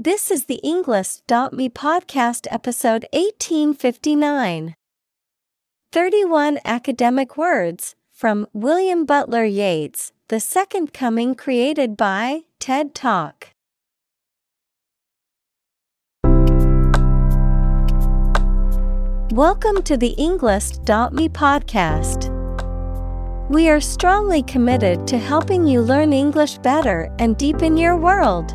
This is the Englist.me podcast episode 1859. 31 academic words from William Butler Yeats, The Second Coming created by TED Talk. Welcome to the Englist.me podcast. We are strongly committed to helping you learn English better and deepen your world.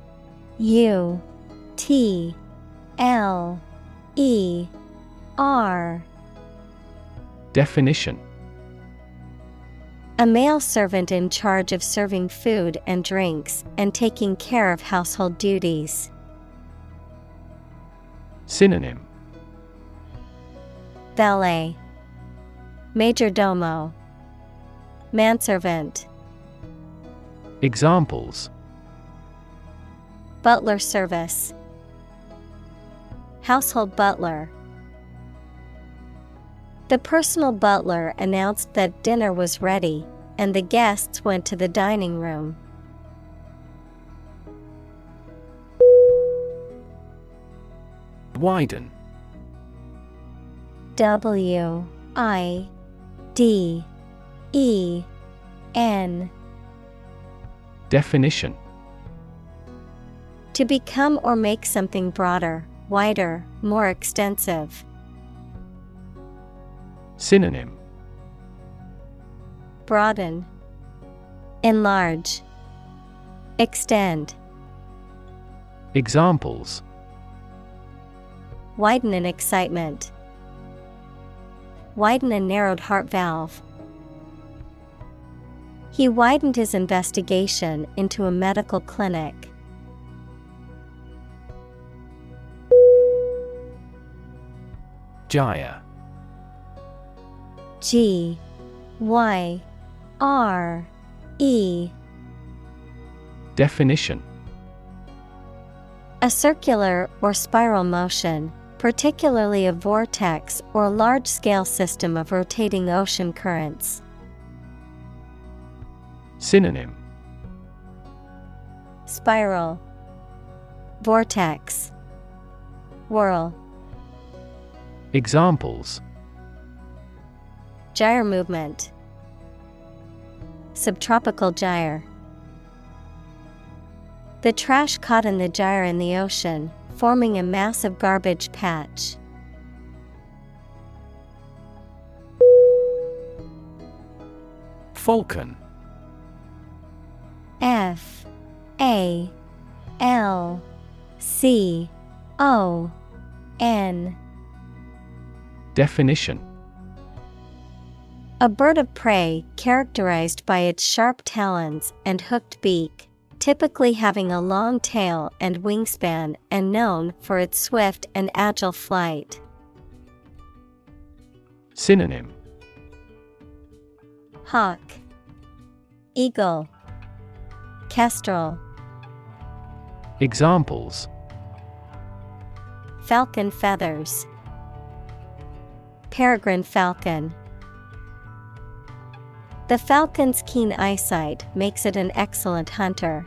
U T L E R Definition. A male servant in charge of serving food and drinks and taking care of household duties. Synonym. Valet. Major domo. Manservant. Examples Butler service. Household butler. The personal butler announced that dinner was ready, and the guests went to the dining room. Widen W I D E N. Definition To become or make something broader, wider, more extensive. Synonym Broaden, Enlarge, Extend, Examples Widen in excitement. Widen a narrowed heart valve. He widened his investigation into a medical clinic. Gyre. G Y R E. Definition. A circular or spiral motion, particularly a vortex or large scale system of rotating ocean currents. Synonym. Spiral. Vortex. Whirl Examples. Gyre movement. Subtropical gyre. The trash caught in the gyre in the ocean, forming a massive garbage patch. Falcon. F. A. L. C. O. N Definition. A bird of prey characterized by its sharp talons and hooked beak, typically having a long tail and wingspan and known for its swift and agile flight. Synonym. Hawk Eagle Kestrel. Examples. Falcon feathers Peregrine falcon. The falcon's keen eyesight makes it an excellent hunter.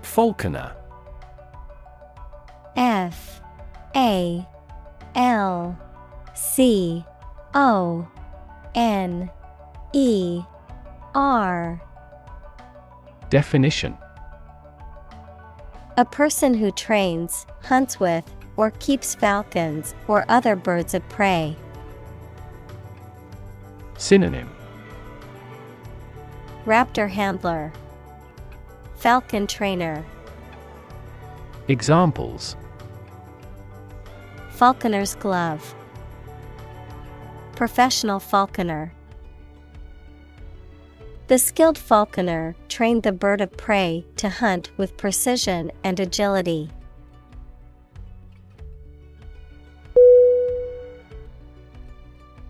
Falconer. F A L C O N E R. Definition A person who trains, hunts with, or keeps falcons or other birds of prey. Synonym Raptor handler, Falcon trainer. Examples Falconer's glove, Professional falconer. The skilled falconer trained the bird of prey to hunt with precision and agility.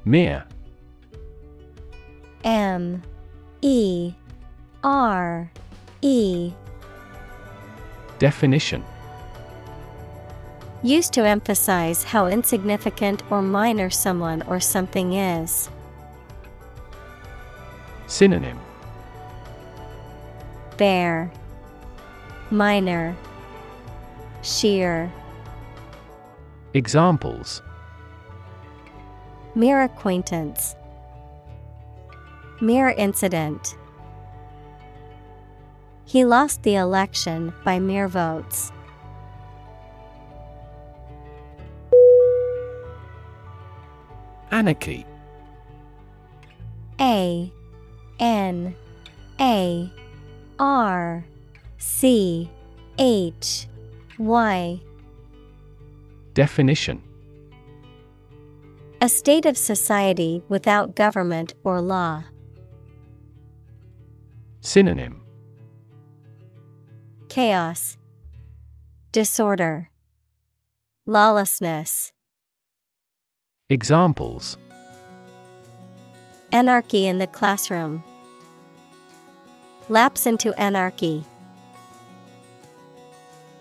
Mere M. E. R. E. Definition. Used to emphasize how insignificant or minor someone or something is. Synonym Bare, Minor, Sheer. Examples Mere acquaintance, Mere incident. He lost the election by mere votes. Anarchy A N A R C H Y Definition A state of society without government or law. Synonym Chaos, Disorder, Lawlessness. Examples Anarchy in the classroom. Lapse into anarchy.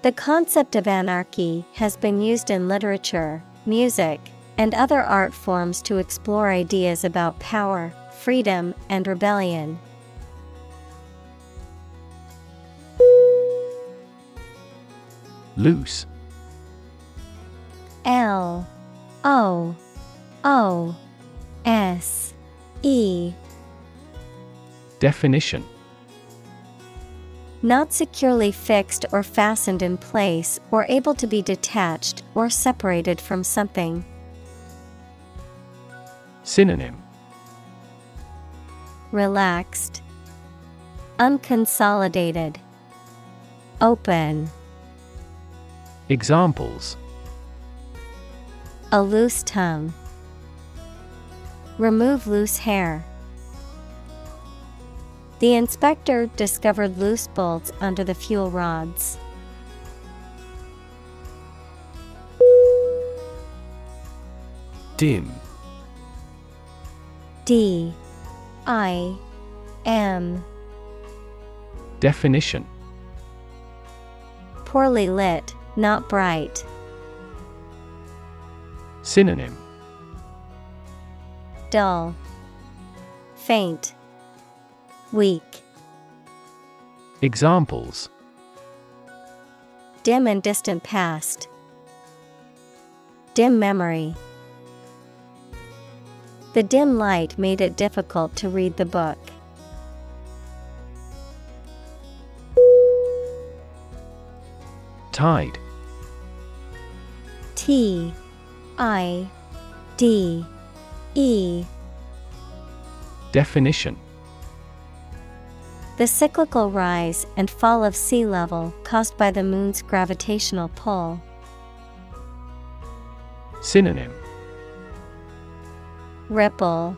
The concept of anarchy has been used in literature, music, and other art forms to explore ideas about power, freedom, and rebellion. Loose L O O S E Definition Not securely fixed or fastened in place or able to be detached or separated from something. Synonym Relaxed, Unconsolidated, Open. Examples A loose tongue. Remove loose hair. The inspector discovered loose bolts under the fuel rods. Dim. D. I. M. Definition. Poorly lit, not bright. Synonym. Dull, Faint, Weak. Examples Dim and distant past. Dim memory. The dim light made it difficult to read the book. Tide T I D E Definition The cyclical rise and fall of sea level caused by the moon's gravitational pull. Synonym Ripple,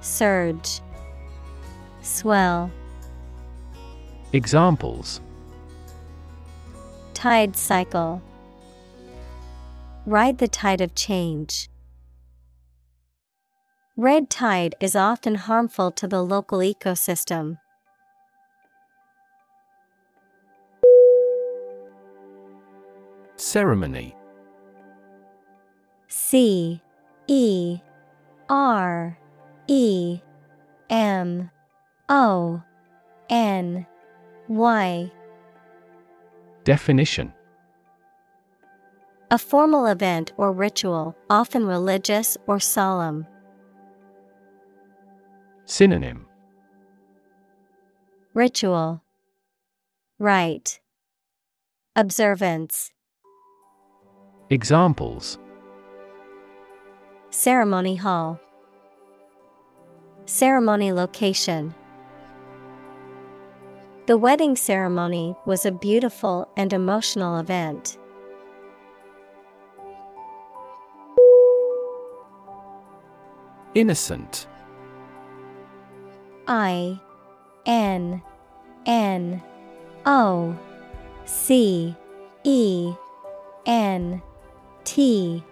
Surge, Swell. Examples Tide cycle. Ride the tide of change. Red tide is often harmful to the local ecosystem. Ceremony. C E R E M O N Y. Definition. A formal event or ritual, often religious or solemn. Synonym. Ritual. Rite. Observance Examples. Ceremony Hall. Ceremony Location. The wedding ceremony was a beautiful and emotional event. Innocent. I N N O C E N T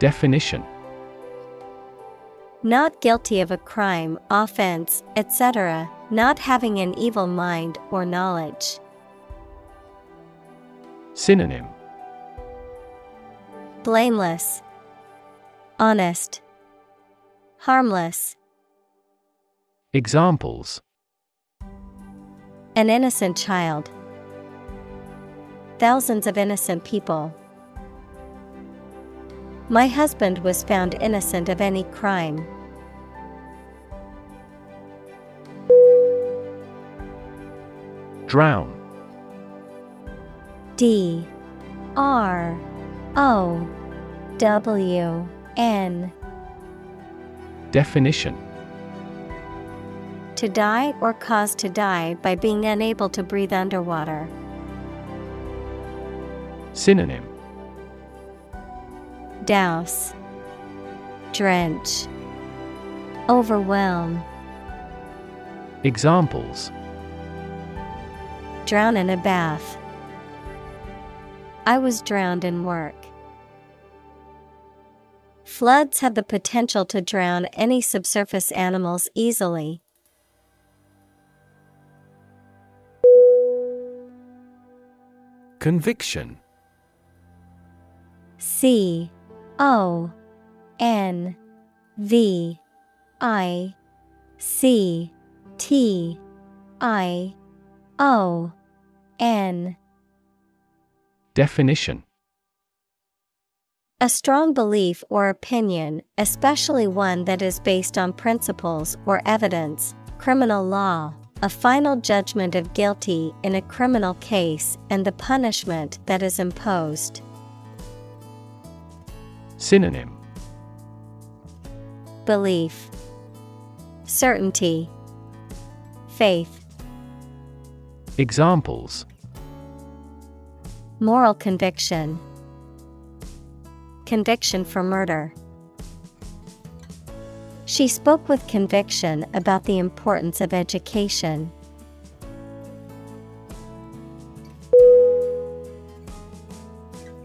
Definition Not guilty of a crime, offense, etc., not having an evil mind or knowledge. Synonym Blameless, Honest, Harmless. Examples An innocent child. Thousands of innocent people. My husband was found innocent of any crime. Drown. D. R. O. W. N. Definition. To die or cause to die by being unable to breathe underwater. Synonym Douse, Drench, Overwhelm, Examples Drown in a bath. I was drowned in work. Floods have the potential to drown any subsurface animals easily. Conviction C O N V I C T I O N Definition A strong belief or opinion, especially one that is based on principles or evidence, criminal law, a final judgment of guilty in a criminal case, and the punishment that is imposed. Synonym. Belief, Certainty, Faith, Examples. Moral conviction, Conviction for murder. She spoke with conviction about the importance of education.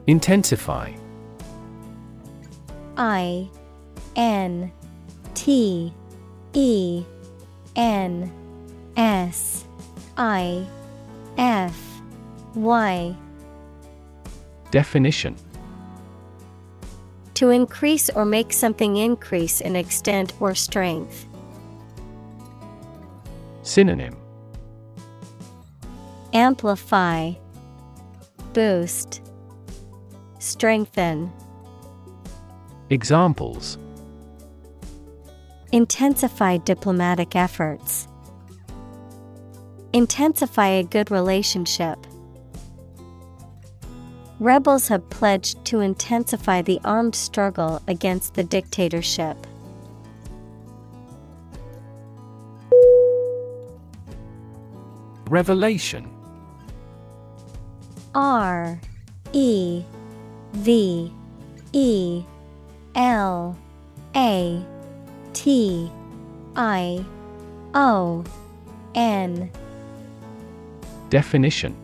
Intensify I N T E N S I F Y. Definition. To increase or make something increase in extent or strength. Synonym. Amplify, Boost, Strengthen. Examples Intensify diplomatic efforts. Intensify a good relationship. Rebels have pledged to intensify the armed struggle against the dictatorship. Revelation R E V E L A T I O N. Definition.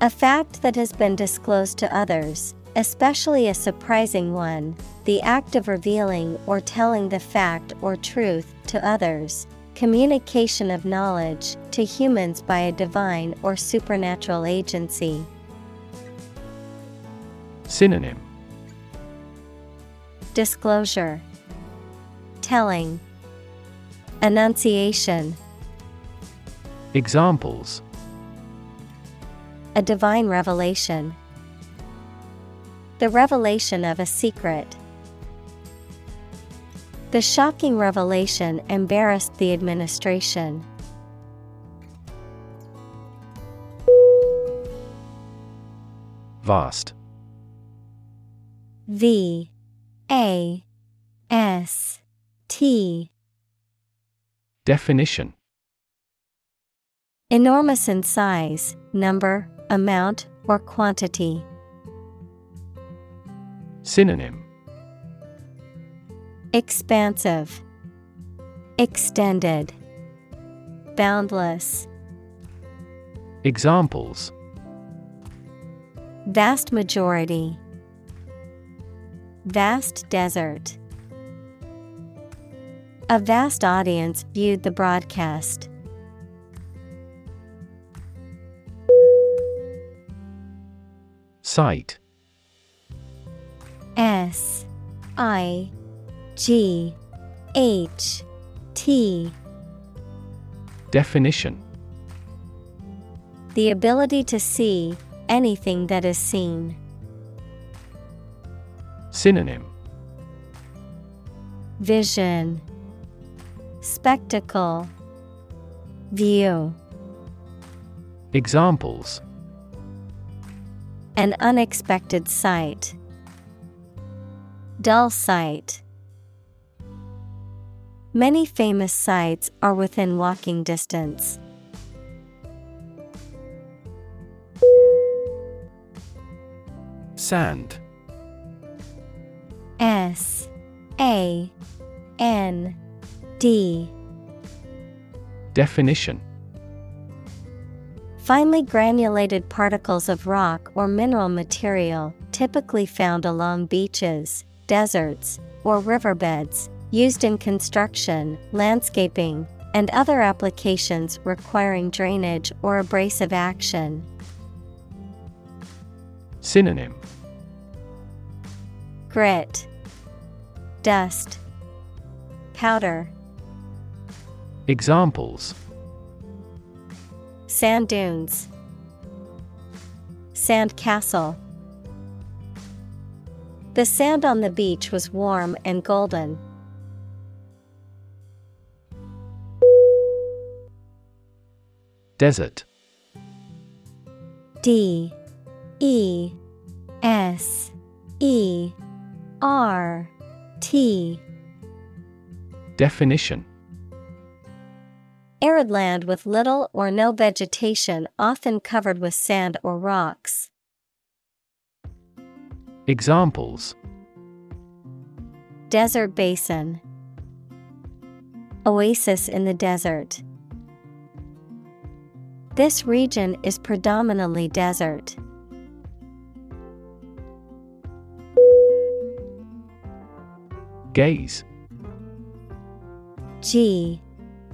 A fact that has been disclosed to others, especially a surprising one, the act of revealing or telling the fact or truth to others, communication of knowledge to humans by a divine or supernatural agency. Synonym Disclosure Telling Annunciation Examples A divine revelation. The revelation of a secret. The shocking revelation embarrassed the administration. Vast. V A S T. Definition Enormous in size, number, amount, or quantity. Synonym Expansive, Extended, Boundless. Examples Vast majority. Vast desert. A vast audience viewed the broadcast. Sight S I G H T Definition The ability to see anything that is seen. Synonym Vision Spectacle View Examples An unexpected sight. Dull sight. Many famous sites are within walking distance. Sand S A N D. Definition. Finely granulated particles of rock or mineral material, typically found along beaches, deserts, or riverbeds, used in construction, landscaping, and other applications requiring drainage or abrasive action. Synonym. Grit, Dust, Powder, Examples. Sand dunes, Sand castle. The sand on the beach was warm and golden. Desert. D. E. S. E. R T Definition Arid land with little or no vegetation, often covered with sand or rocks. Examples Desert basin, Oasis in the desert. This region is predominantly desert. Gaze. G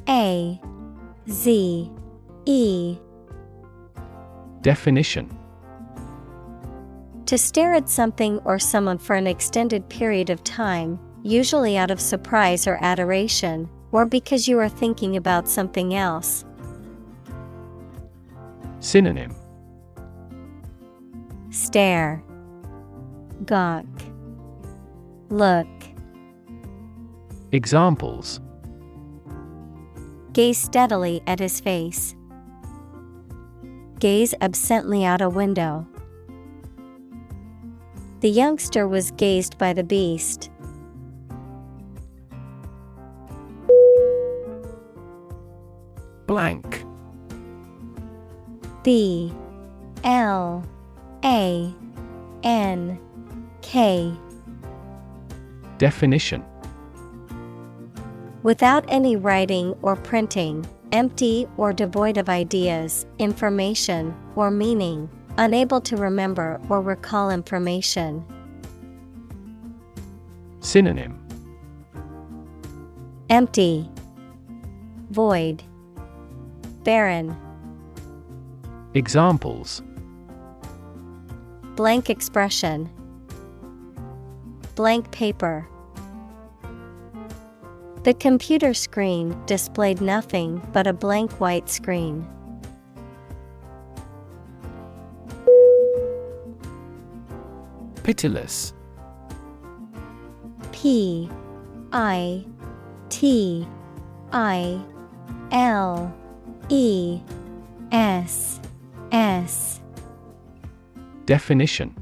A Z E. Definition. To stare at something or someone for an extended period of time, usually out of surprise or adoration, or because you are thinking about something else. Synonym. Stare, Gawk, Look, Examples Gaze steadily at his face. Gaze absently out a window. The youngster was gazed by the beast. Blank B L A N K Definition Without any writing or printing, empty or devoid of ideas, information, or meaning, unable to remember or recall information. Synonym. Empty, Void, Barren, Examples. Blank expression, Blank paper. The computer screen displayed nothing but a blank white screen. Pitiless. P I T I L E S S. Definition.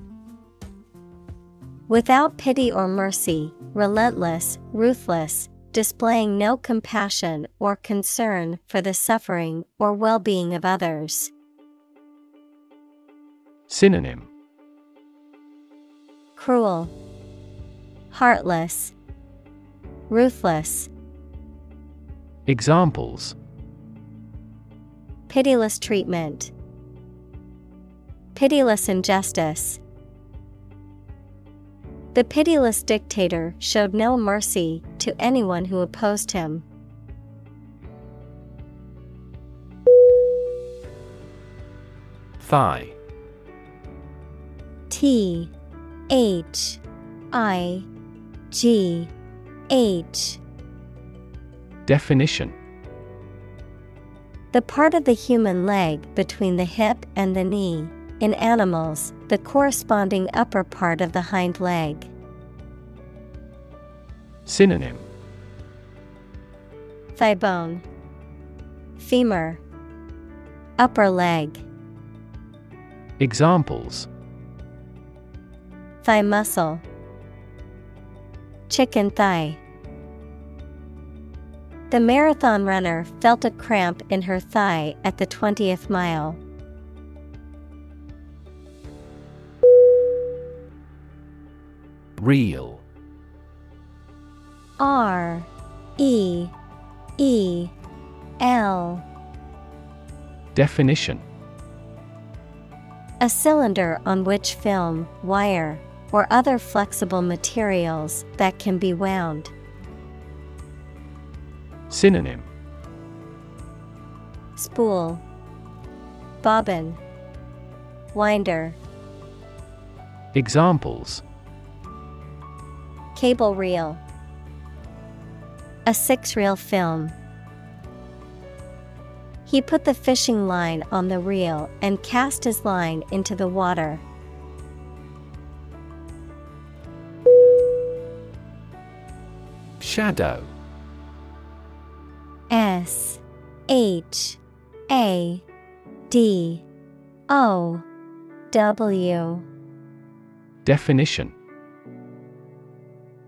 Without pity or mercy, relentless, ruthless, displaying no compassion or concern for the suffering or well being of others. Synonym Cruel, Heartless, Ruthless. Examples Pitiless treatment, Pitiless injustice. The pitiless dictator showed no mercy to anyone who opposed him. Thigh T H I G H Definition The part of the human leg between the hip and the knee. In animals, the corresponding upper part of the hind leg. Synonym Thigh bone, Femur, Upper leg. Examples Thigh muscle, Chicken thigh. The marathon runner felt a cramp in her thigh at the 20th mile. Reel. R E E L. Definition. A cylinder on which film, wire, or other flexible materials that can be wound. Synonym. Spool, Bobbin, Winder, Examples Cable reel. A six reel film. He put the fishing line on the reel and cast his line into the water. Shadow S H A D O W Definition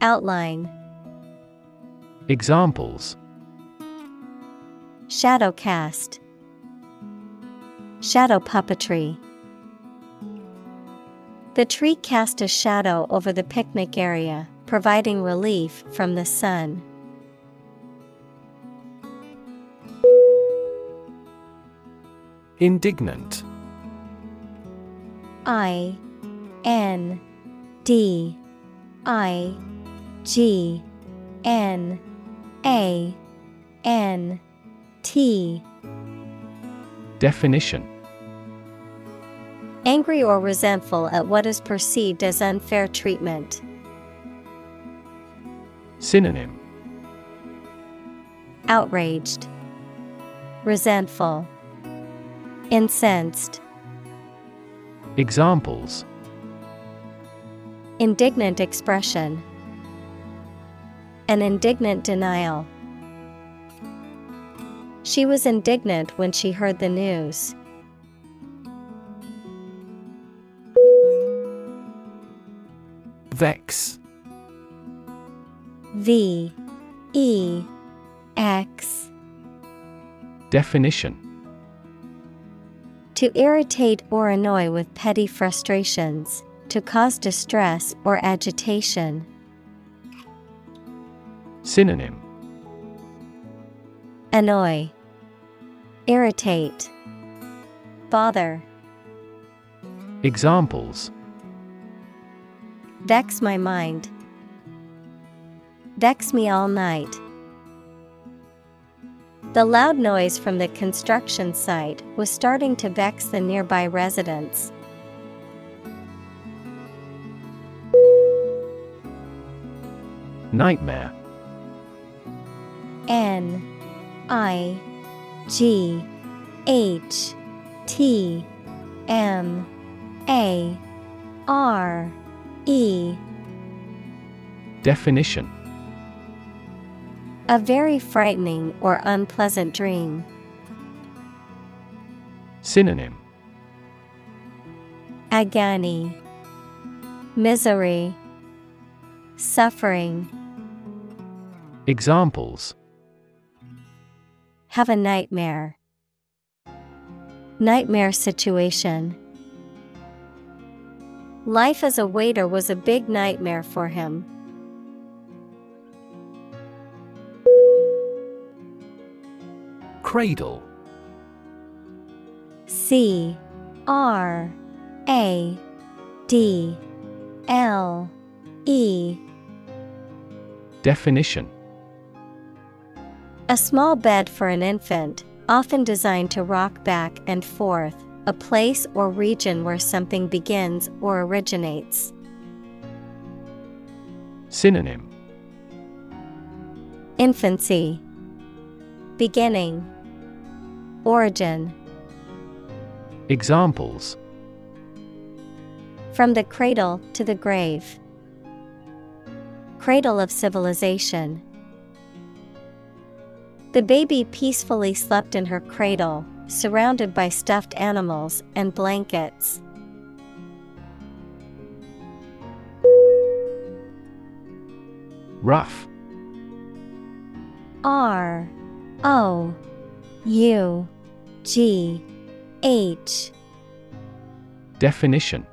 Outline, Examples Shadow cast, Shadow puppetry. The tree cast a shadow over the picnic area, providing relief from the sun. Indignant I N D I G N A N T Definition Angry or resentful at what is perceived as unfair treatment. Synonym Outraged, Resentful, Incensed. Examples Indignant expression. An indignant denial. She was indignant when she heard the news. Vex V E X Definition To irritate or annoy with petty frustrations, to cause distress or agitation. Synonym Annoy, Irritate, Bother. Examples Vex my mind. Vex me all night. The loud noise from the construction site was starting to vex the nearby residents. Nightmare N I G H T M A R E. Definition. A very frightening or unpleasant dream. Synonym. Agony, Misery, Suffering. Examples Have a nightmare. Nightmare situation. Life as a waiter was a big nightmare for him. Cradle C R A D L E Definition A small bed for an infant, often designed to rock back and forth, a place or region where something begins or originates. Synonym Infancy, Beginning, Origin. Examples From the cradle to the grave. Cradle of civilization. The baby peacefully slept in her cradle, surrounded by stuffed animals and blankets. Rough R. O. U. G. H. Definition.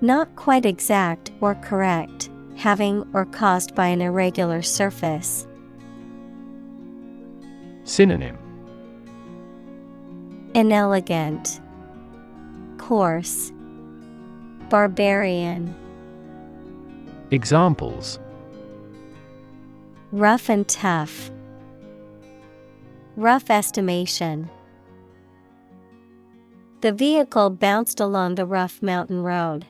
Not quite exact or correct, having or caused by an irregular surface. Synonym Inelegant, Coarse, Barbarian. Examples Rough and tough. Rough estimation. The vehicle bounced along the rough mountain road.